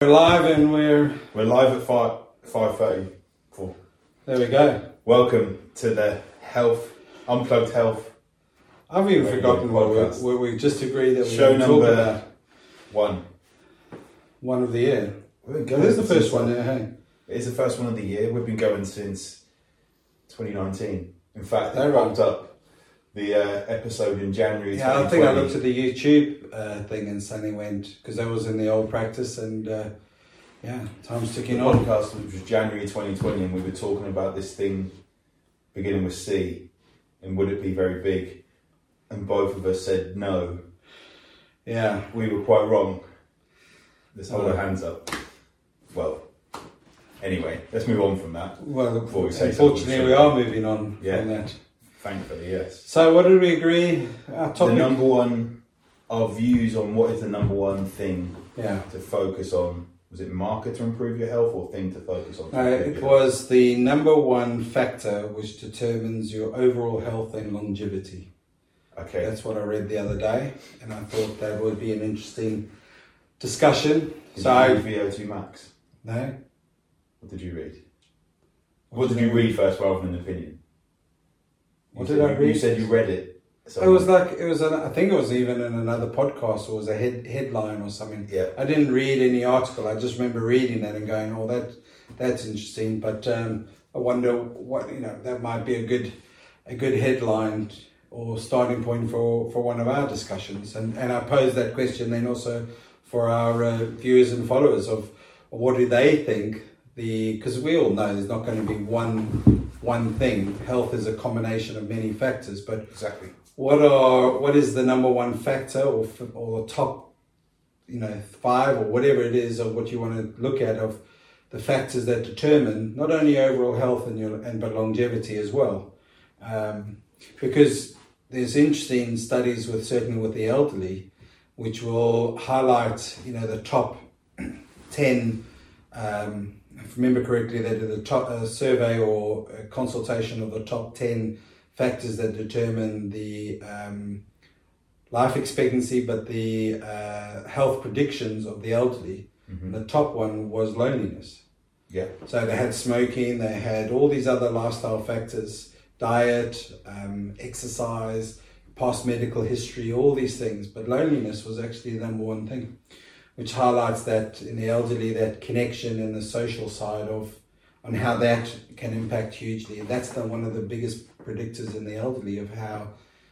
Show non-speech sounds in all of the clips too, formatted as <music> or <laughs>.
We're live and we're We're live at five five thirty four. there. We go. Welcome to the health unplugged health I've even forgotten what we, podcast. what we just agreed that we Show would talk number- about one. one of the year. We've been It going is the first one. Yeah, hey. It is the first one of the year. We've been going since twenty nineteen. In fact, right. popped up the uh, episode in January. Yeah, I think I looked at the YouTube uh, thing and suddenly went because I was in the old practice and uh, yeah, time's the ticking on. podcast, which was January 2020, and we were talking about this thing beginning with C, and would it be very big? And both of us said no. Yeah, We were quite wrong. Let's hold our hands up. Well, anyway, let's move on from that. well, Before we say unfortunately, we are moving on Yeah. from that. Thankfully, yes. So, what did we agree? Our The number one, our views on what is the number one thing yeah. to focus on. Was it market to improve your health or thing to focus on? to improve it was the number one factor which determines your overall health and longevity. Okay. That's what I read the other day, and I thought that would be an interesting discussion. Did so, you read VO2 Max? no. What did you read? What did you read first rather than an opinion? You What said did I you- read? You said you read it. So It was like it was. An, I think it was even in another podcast, or it was a head, headline or something. yeah. I didn't read any article. I just remember reading that and going, "Oh, that that's interesting." But um, I wonder what you know. That might be a good a good headline or starting point for, for one of our discussions. And and I pose that question then also for our uh, viewers and followers of what do they think the because we all know there's not going to be one one thing. Health is a combination of many factors, but Exactly. what are what is the number one factor or or the top you know five or whatever it is of what you want to look at of the factors that determine not only overall health and your and but longevity as well um, because there's interesting studies with certainly with the elderly which will highlight you know the top 10 um, if I remember correctly they did a top a survey or a consultation of the top 10 factors that determine the um, life expectancy, but the uh, health predictions of the elderly. Mhm. And the top one was loneliness. Yeah. So they had smoking, they had all these other lifestyle factors, diet, um, exercise, past medical history, all these things. But loneliness was actually the number one thing, which highlights that in the elderly, that connection and the social side of on how that can impact hugely. And that's the, one of the biggest predictors in the elderly of how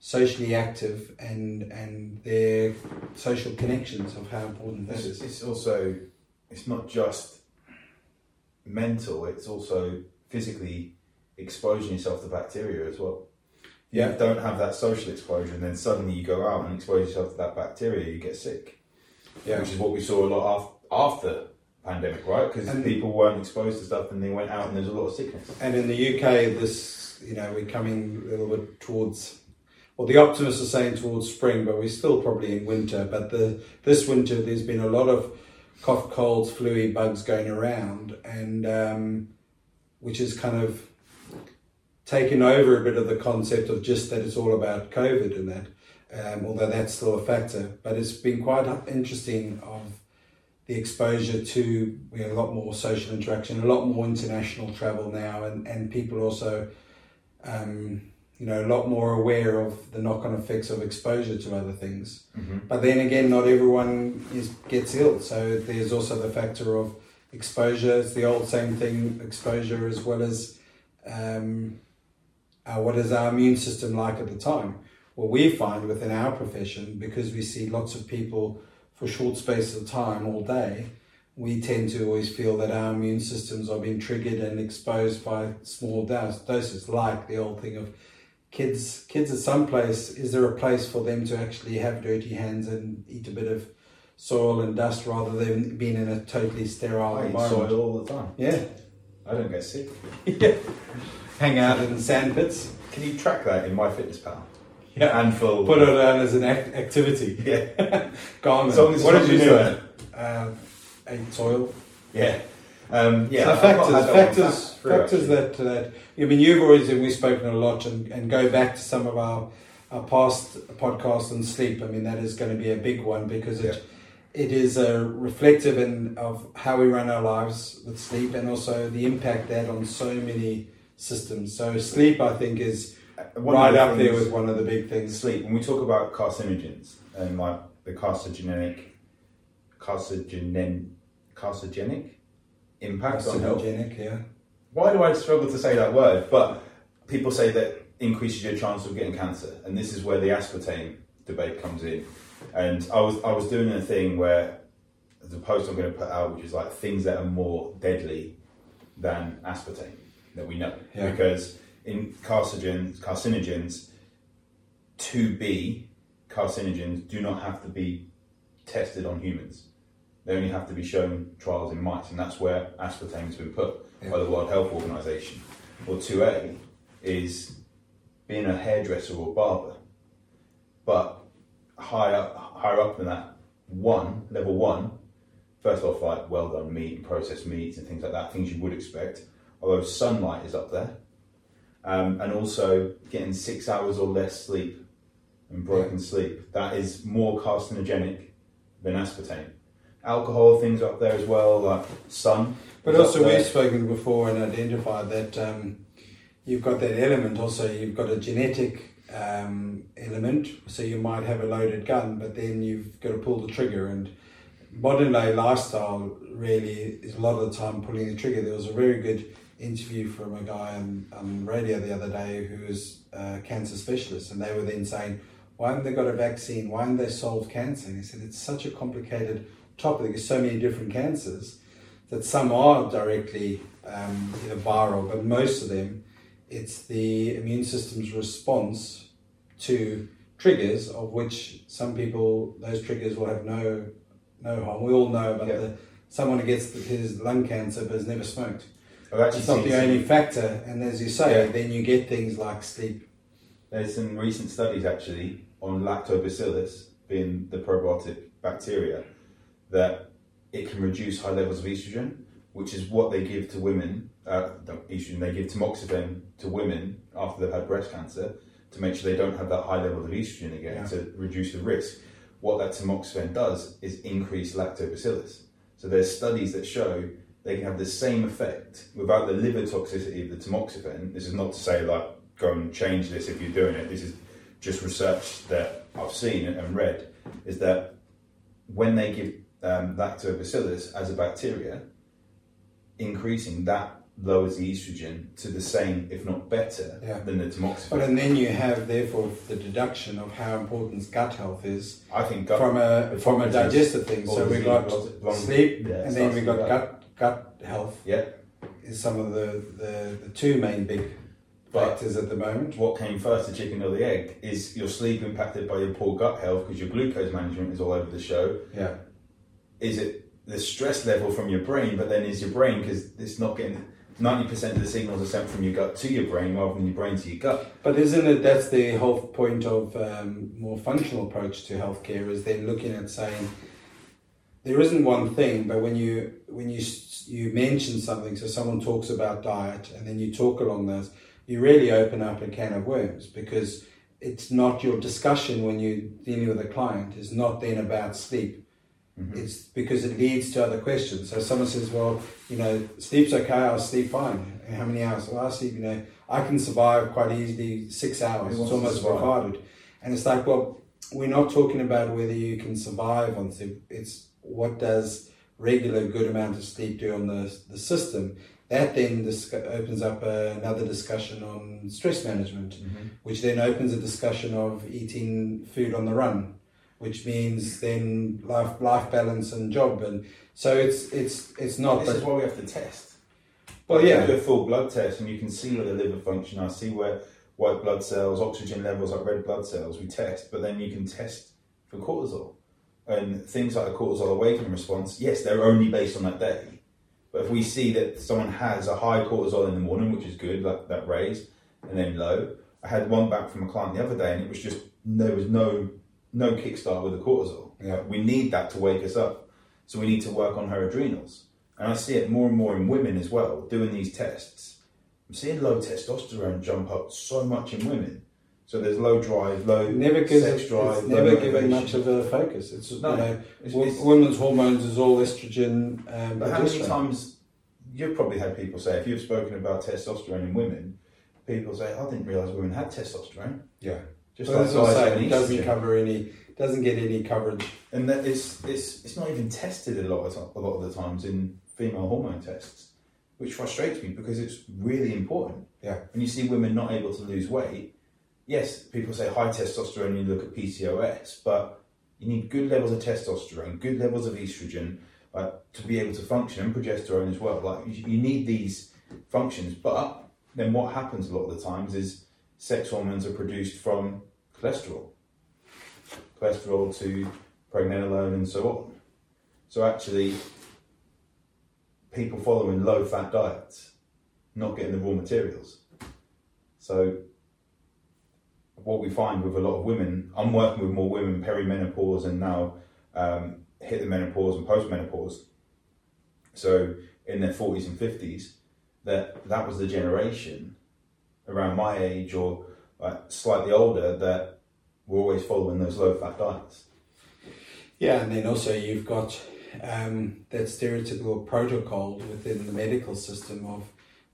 socially active and and their social connections of how important that It's, is. it's also, it's not just mental, it's also physically exposing yourself to bacteria as well. If Yeah. you don't have that social exposure and then suddenly you go out and expose yourself to that bacteria, you get sick. Yeah. Which is what we saw a lot af- after pandemic, right? Because people weren't exposed to stuff and they went out and there's a lot of sickness. And in the UK, this, you know, we're coming a little bit towards, well, the optimists are saying towards spring, but we're still probably in winter. But the this winter, there's been a lot of cough, colds, flu bugs going around, and um, which is kind of taken over a bit of the concept of just that it's all about COVID and that, um, although that's still a factor. But it's been quite interesting of the exposure to you know, a lot more social interaction, a lot more international travel now, and, and people also, um, you know, a lot more aware of the knock on effects of exposure to other things. Mm-hmm. But then again, not everyone is gets ill, so there's also the factor of exposure. It's the old same thing: exposure as well as um, uh, what is our immune system like at the time. What we find within our profession, because we see lots of people for short spaces of time all day, we tend to always feel that our immune systems are being triggered and exposed by small dos- doses, like the old thing of kids. Kids at some place, is there a place for them to actually have dirty hands and eat a bit of soil and dust rather than being in a totally sterile I eat environment? soil all the time. Yeah, I don't get sick. <laughs> yeah. Hang out in sand pits. Can you track that in MyFitnessPal? Yeah. Handful. Put it down as an act- activity. Yeah. <laughs> As long as what did you do? Uh, ate toil. Yeah. Um, yeah. so factors, factors, factors that that I mean, you've always and we've spoken a lot, and, and go back to some of our our past podcasts on sleep. I mean, that is going to be a big one because it it is a reflective in, of how we run our lives with sleep and also the impact that on so many systems. So sleep, I think, is Uh, right the up there with one of the big things. sleep. When we talk about carcinogens and like the carcinogenic, carcinogen, carcinogenic impact on health. Carcinogenic, yeah. Why do I struggle to say that word? But people say that increases your chance of getting cancer, and this is where the aspartame debate comes in. And I was I was doing a thing where the post I'm going to put out, which is like things that are more deadly than aspartame that we know, Yeah. because in carcinogens, carcinogens, to be carcinogens do not have to be tested on humans. They only have to be shown trials in mice, and that's where aspartame has been put by the World Health Organization. Or 2A is being a hairdresser or barber. But higher, higher up than that, one, level one, first off, like well done meat and processed meats and things like that, things you would expect. Although sunlight is up there. Um, and also getting six hours or less sleep and broken sleep. That is more carcinogenic than aspartame. Alcohol things up there as well, like sun. But also, we've spoken before and identified that um, you've got that element. Also, you've got a genetic um, element. So you might have a loaded gun, but then you've got to pull the trigger. And modern day lifestyle really is a lot of the time pulling the trigger. There was a very good interview from a guy on, on radio the other day who was a cancer specialist, and they were then saying, "Why haven't they got a vaccine? Why haven't they solved cancer?" And he said, "It's such a complicated topic. There's so many different cancers." that some are directly um, viral, but most of them, it's the immune system's response to triggers, of which some people those triggers will have no no harm. We all know about Yeah. the someone who gets his lung cancer but has never smoked. It's not the only factor, and as you say, Yeah. then you get things like sleep. There's some recent studies actually on lactobacillus being the probiotic bacteria that it can reduce high levels of estrogen, which is what they give to women. Uh, estrogen they give tamoxifen to women after they've had breast cancer to make sure they don't have that high level of estrogen again Yeah. to reduce the risk. What that tamoxifen does is increase lactobacillus. So there's studies that show they can have the same effect without the liver toxicity of the tamoxifen. This is not to say like go and change this if you're doing it. This is just research that I've seen and read. Is that when they give um, lactobacillus as a bacteria, increasing that lowers the estrogen to the same, if not better, Yeah. than the But tamoxifen. and then you have therefore the deduction of how important gut health is I think gut, from a from a digestive thing. So we got lung- sleep, yeah, and then we got gut. gut health. Yeah. is some of the, the, the two main big But- factors at the moment. what came first, the chicken or the egg? Is your sleep impacted by your poor gut health because your glucose management is all over the show? Yeah, Is it the stress level from your brain, but then is your brain because it's not getting ninety percent of the signals are sent from your gut to your brain rather than your brain to your gut. but isn't it that's the whole point of um, more functional approach to healthcare is then looking at saying there isn't one thing, but when you when you you mention something, so someone talks about diet, and then you talk along those, you really open up a can of worms because it's not your discussion when you're dealing with a client is not then about sleep. It's because it leads to other questions. So someone says, "Well, you know, sleep's okay. I'll sleep fine. And how many hours? Well, I sleep. You know, I can survive quite easily six hours. It's almost provided." And it's like, well, we're not talking about whether you can survive on sleep. It's what does regular good amount of sleep do on the the system. That then dis- opens up uh, another discussion on stress management, which then opens a discussion of eating food on the run, which means then life life balance and job, and so it's it's it's not. This But, is why we have to test. well, You yeah, do a full blood test and you can see where the liver function. I see where white blood cells, oxygen levels, like red blood cells. We test, but then you can test for cortisol and things like the cortisol awakening response. Yes, they're only based on that day. But if we see that someone has a high cortisol in the morning, which is good, like that raise, and then low. I had one back from a client the other day, and it was just there was no no kickstart with the cortisol. Yeah. We need that to wake us up, so we need to work on her adrenals. And I see it more and more in women as well, doing these tests. I'm seeing low testosterone jump up so much in women. So there's low drive, low never gives sex drive, never given much of a focus. It's No, you know, It's- it's- women's hormones is all estrogen and But how many times you've probably had people say, if you've spoken about testosterone in women, people say, oh, I didn't realise women had testosterone. Yeah. Just But like as I guys say, it doesn't estrogen. cover any, doesn't get any coverage. And that it's, it's, it's not even tested a lot, of, ti- a lot of the times in female hormone tests, which frustrates me because it's really important. Yeah. When you see women not able to lose weight, yes, people say high testosterone, you look at PCOS, but you need good levels of testosterone, good levels of estrogen uh, to be able to function, and progesterone as well. Like you, you need these functions, but then what happens a lot of the times is sex hormones are produced from cholesterol, cholesterol to pregnenolone and so on. So actually, people following low fat diets, not getting the raw materials. So what we find with a lot of women, I'm working with more women perimenopause and now um, hit the menopause and postmenopause. So in their 40s and 50s, that that was the generation around my age or uh, slightly older that were always following those low fat diets. Yeah, and then also you've got um, that stereotypical protocol within the medical system of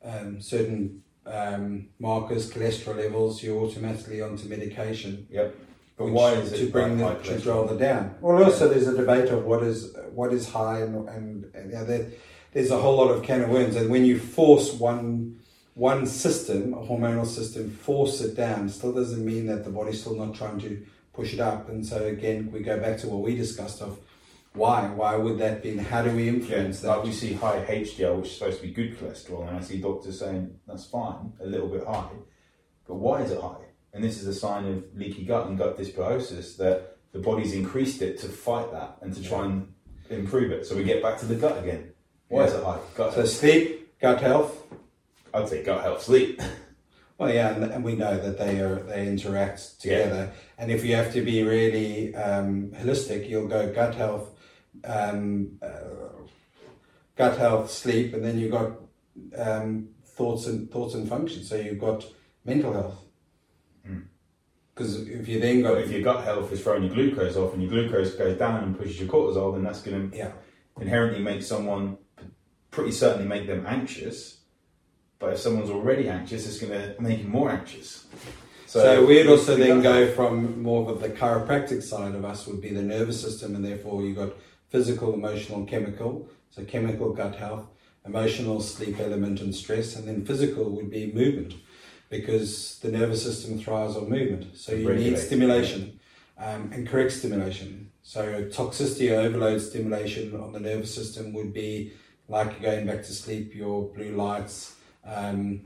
um, certain um, markers, cholesterol levels, you're automatically onto medication. Yep. But which- why is it to bring high the to cholesterol? draw the down? Well, also there's a debate of what is what is high and and, and you know, there, there's a whole lot of can of worms. And when you force one one system, a hormonal system, force it down, still doesn't mean that the body's still not trying to push it up. And so again, we go back to what we discussed of why why would that be? And how do we Yeah, influence like that? we see high HDL, which is supposed to be good cholesterol, and I see doctors saying that's fine, a little bit high. But why is it high? And this is a sign of leaky gut and gut dysbiosis that the body's increased it to fight that and to try and improve it. So we get back to the gut again. Why is it high? Gut So health. sleep, gut health. I'd say gut health, sleep. <laughs> Well, yeah, and, and we know that they are they interact together. And if you have to be really um, holistic, you'll go gut health, um, uh, gut health, sleep, and then you've got um, thoughts and thoughts and functions. So you've got mental health. Mm. Because if you then got if your gut health is throwing your glucose off and your glucose goes down and pushes your cortisol, then that's going to yeah, inherently make someone pretty certainly make them anxious. But if someone's already anxious, it's going to make them more anxious. So, we'd also the then go from more of the chiropractic side of us would be the nervous system, and therefore you've got physical, emotional, and chemical. So chemical gut health, emotional sleep element and stress, and then physical would be movement, because the nervous system thrives on movement. So you Regulate, need stimulation um, and correct stimulation. So toxicity or overload stimulation on the nervous system would be like going back to sleep, your blue lights. Um,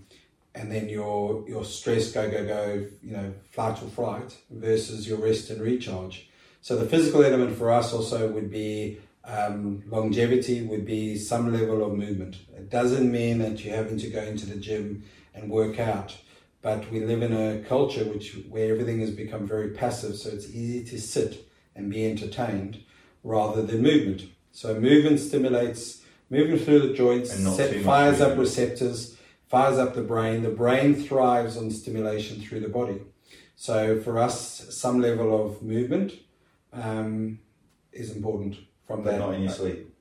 and then your your stress go go go you know flight or flight versus your rest and recharge. So the physical element for us also would be um, longevity would be some level of movement. It doesn't mean that you're having to go into the gym and work out but we live in a culture which where everything has become very passive so it's easy to sit and be entertained rather than movement. So movement stimulates movement through the joints set, fires up receptors fires up the brain. The brain thrives on stimulation through the body. So for us, some level of movement um, is important from but that. not in your sleep.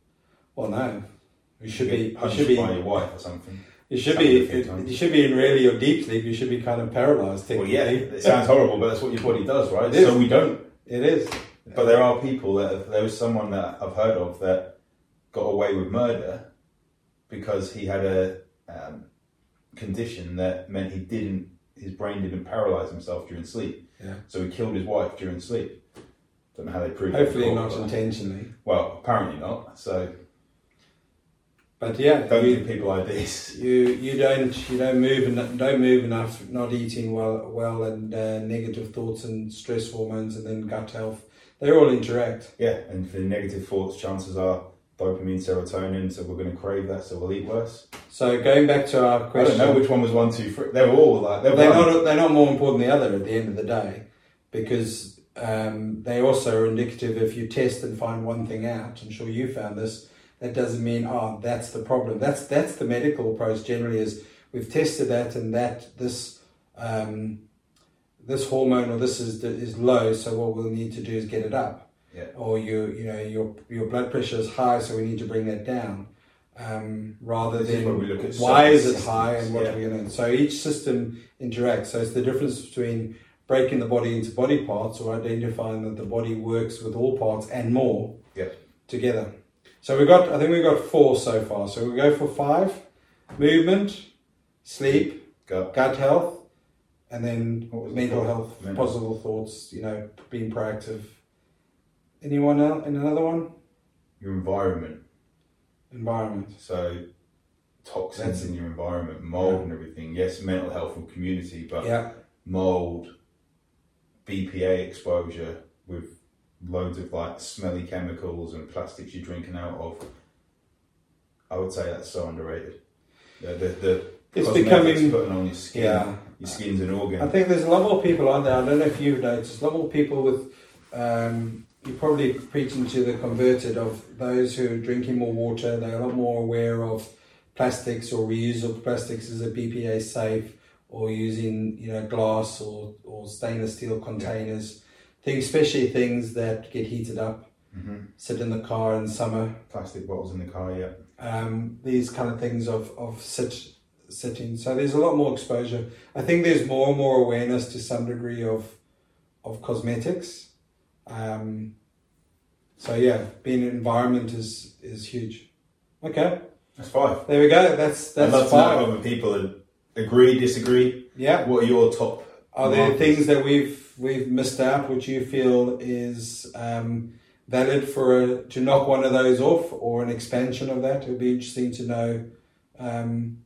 Well, no, you should You be. You should be. by your wife or something. You should be. times. You should be in really your deep sleep. You should be kind of paralyzed. Well, yeah, it sounds horrible, but that's what your body does, right? It. So we don't. it is. But there are people that there was someone that I've heard of that got away with murder because he had a um, condition that meant he didn't, his brain didn't paralyze himself during sleep. Yeah. So he killed his wife during sleep. Don't know how they proved it. Hopefully not intentionally. Well, apparently not. So But yeah, don't you, give people ideas. <laughs> you you don't you don't move and don't move enough. Not eating well well and uh, negative thoughts and stress hormones and then gut health. They're all interact. Yeah, and for negative thoughts, chances are dopamine, serotonin. So we're going to crave that, so we'll eat worse. So going back to our question, I don't know which one was one, two, three. They were all like they were they're one. not they're not more important than the other at the end of the day, because um, they also are indicative. If you test and find one thing out, I'm sure you found this. That doesn't mean oh that's the problem. That's that's the medical approach generally is we've tested that and that this um, this hormone or this is is low, so what we'll need to do is get it up. Yeah. Or you you know your your blood pressure is high, so we need to bring that down. Um, rather This than where we look at why is it high and what systems, are we going to. So each system interacts. So it's the difference between breaking the body into body parts or identifying that the body works with all parts and more Yeah. together. So we got I think we've got four so far. So we go for five: movement, sleep, Gut. gut health, and then What was mental health, Mental. positive thoughts. You know, being proactive. Anyone else? And another one? Your environment. Environment. So toxins That's- in your environment, mold and everything. Yes, mental health and community, but Yeah, mold, BPA exposure with loads of like smelly chemicals and plastics you're drinking out of. I would say that's so underrated. The, the, the It's becoming- putting on your skin. yeah. Your skin's an organ. I think there's a lot more people on there. I don't know if you've noticed. A lot more people with. Um, you're probably preaching to the converted of those who are drinking more water. They're a lot more aware of plastics or reusable plastics. as a BPA safe or using you know glass or, or stainless steel containers. Things, especially things that get heated up, hmm sit in the car in summer. Plastic bottles in the car, yeah. um, these kind of things of, of sit, sitting. So there's a lot more exposure. I think there's more and more awareness to some degree of of cosmetics. Um, so yeah, being an environment is is huge. Okay, That's five. there we go. That's I'd that's love to know if five. other people agree, disagree. Yeah. What are your top? Are there things that we've we've missed out which you feel is um, valid for a, to knock one of those off or an expansion of that? It would be interesting to know um,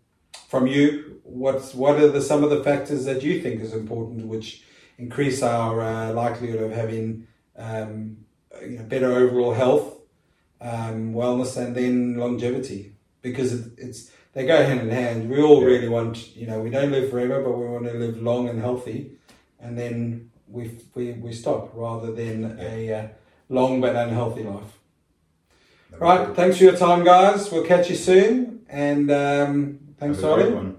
from you what's what are the some of the factors that you think is important which increase our uh, likelihood of having um, you know, better overall health, um, wellness, and then longevity because it, it's they go hand in hand. We all Yeah. really want, you know, we don't live forever, but we want to live long and healthy, and then we we, we stop rather than a uh, long but unhealthy life. Right, thanks for your time, guys. We'll catch you soon, and um, thanks, Have a great Ollie,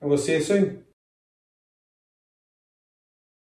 and we'll see you soon.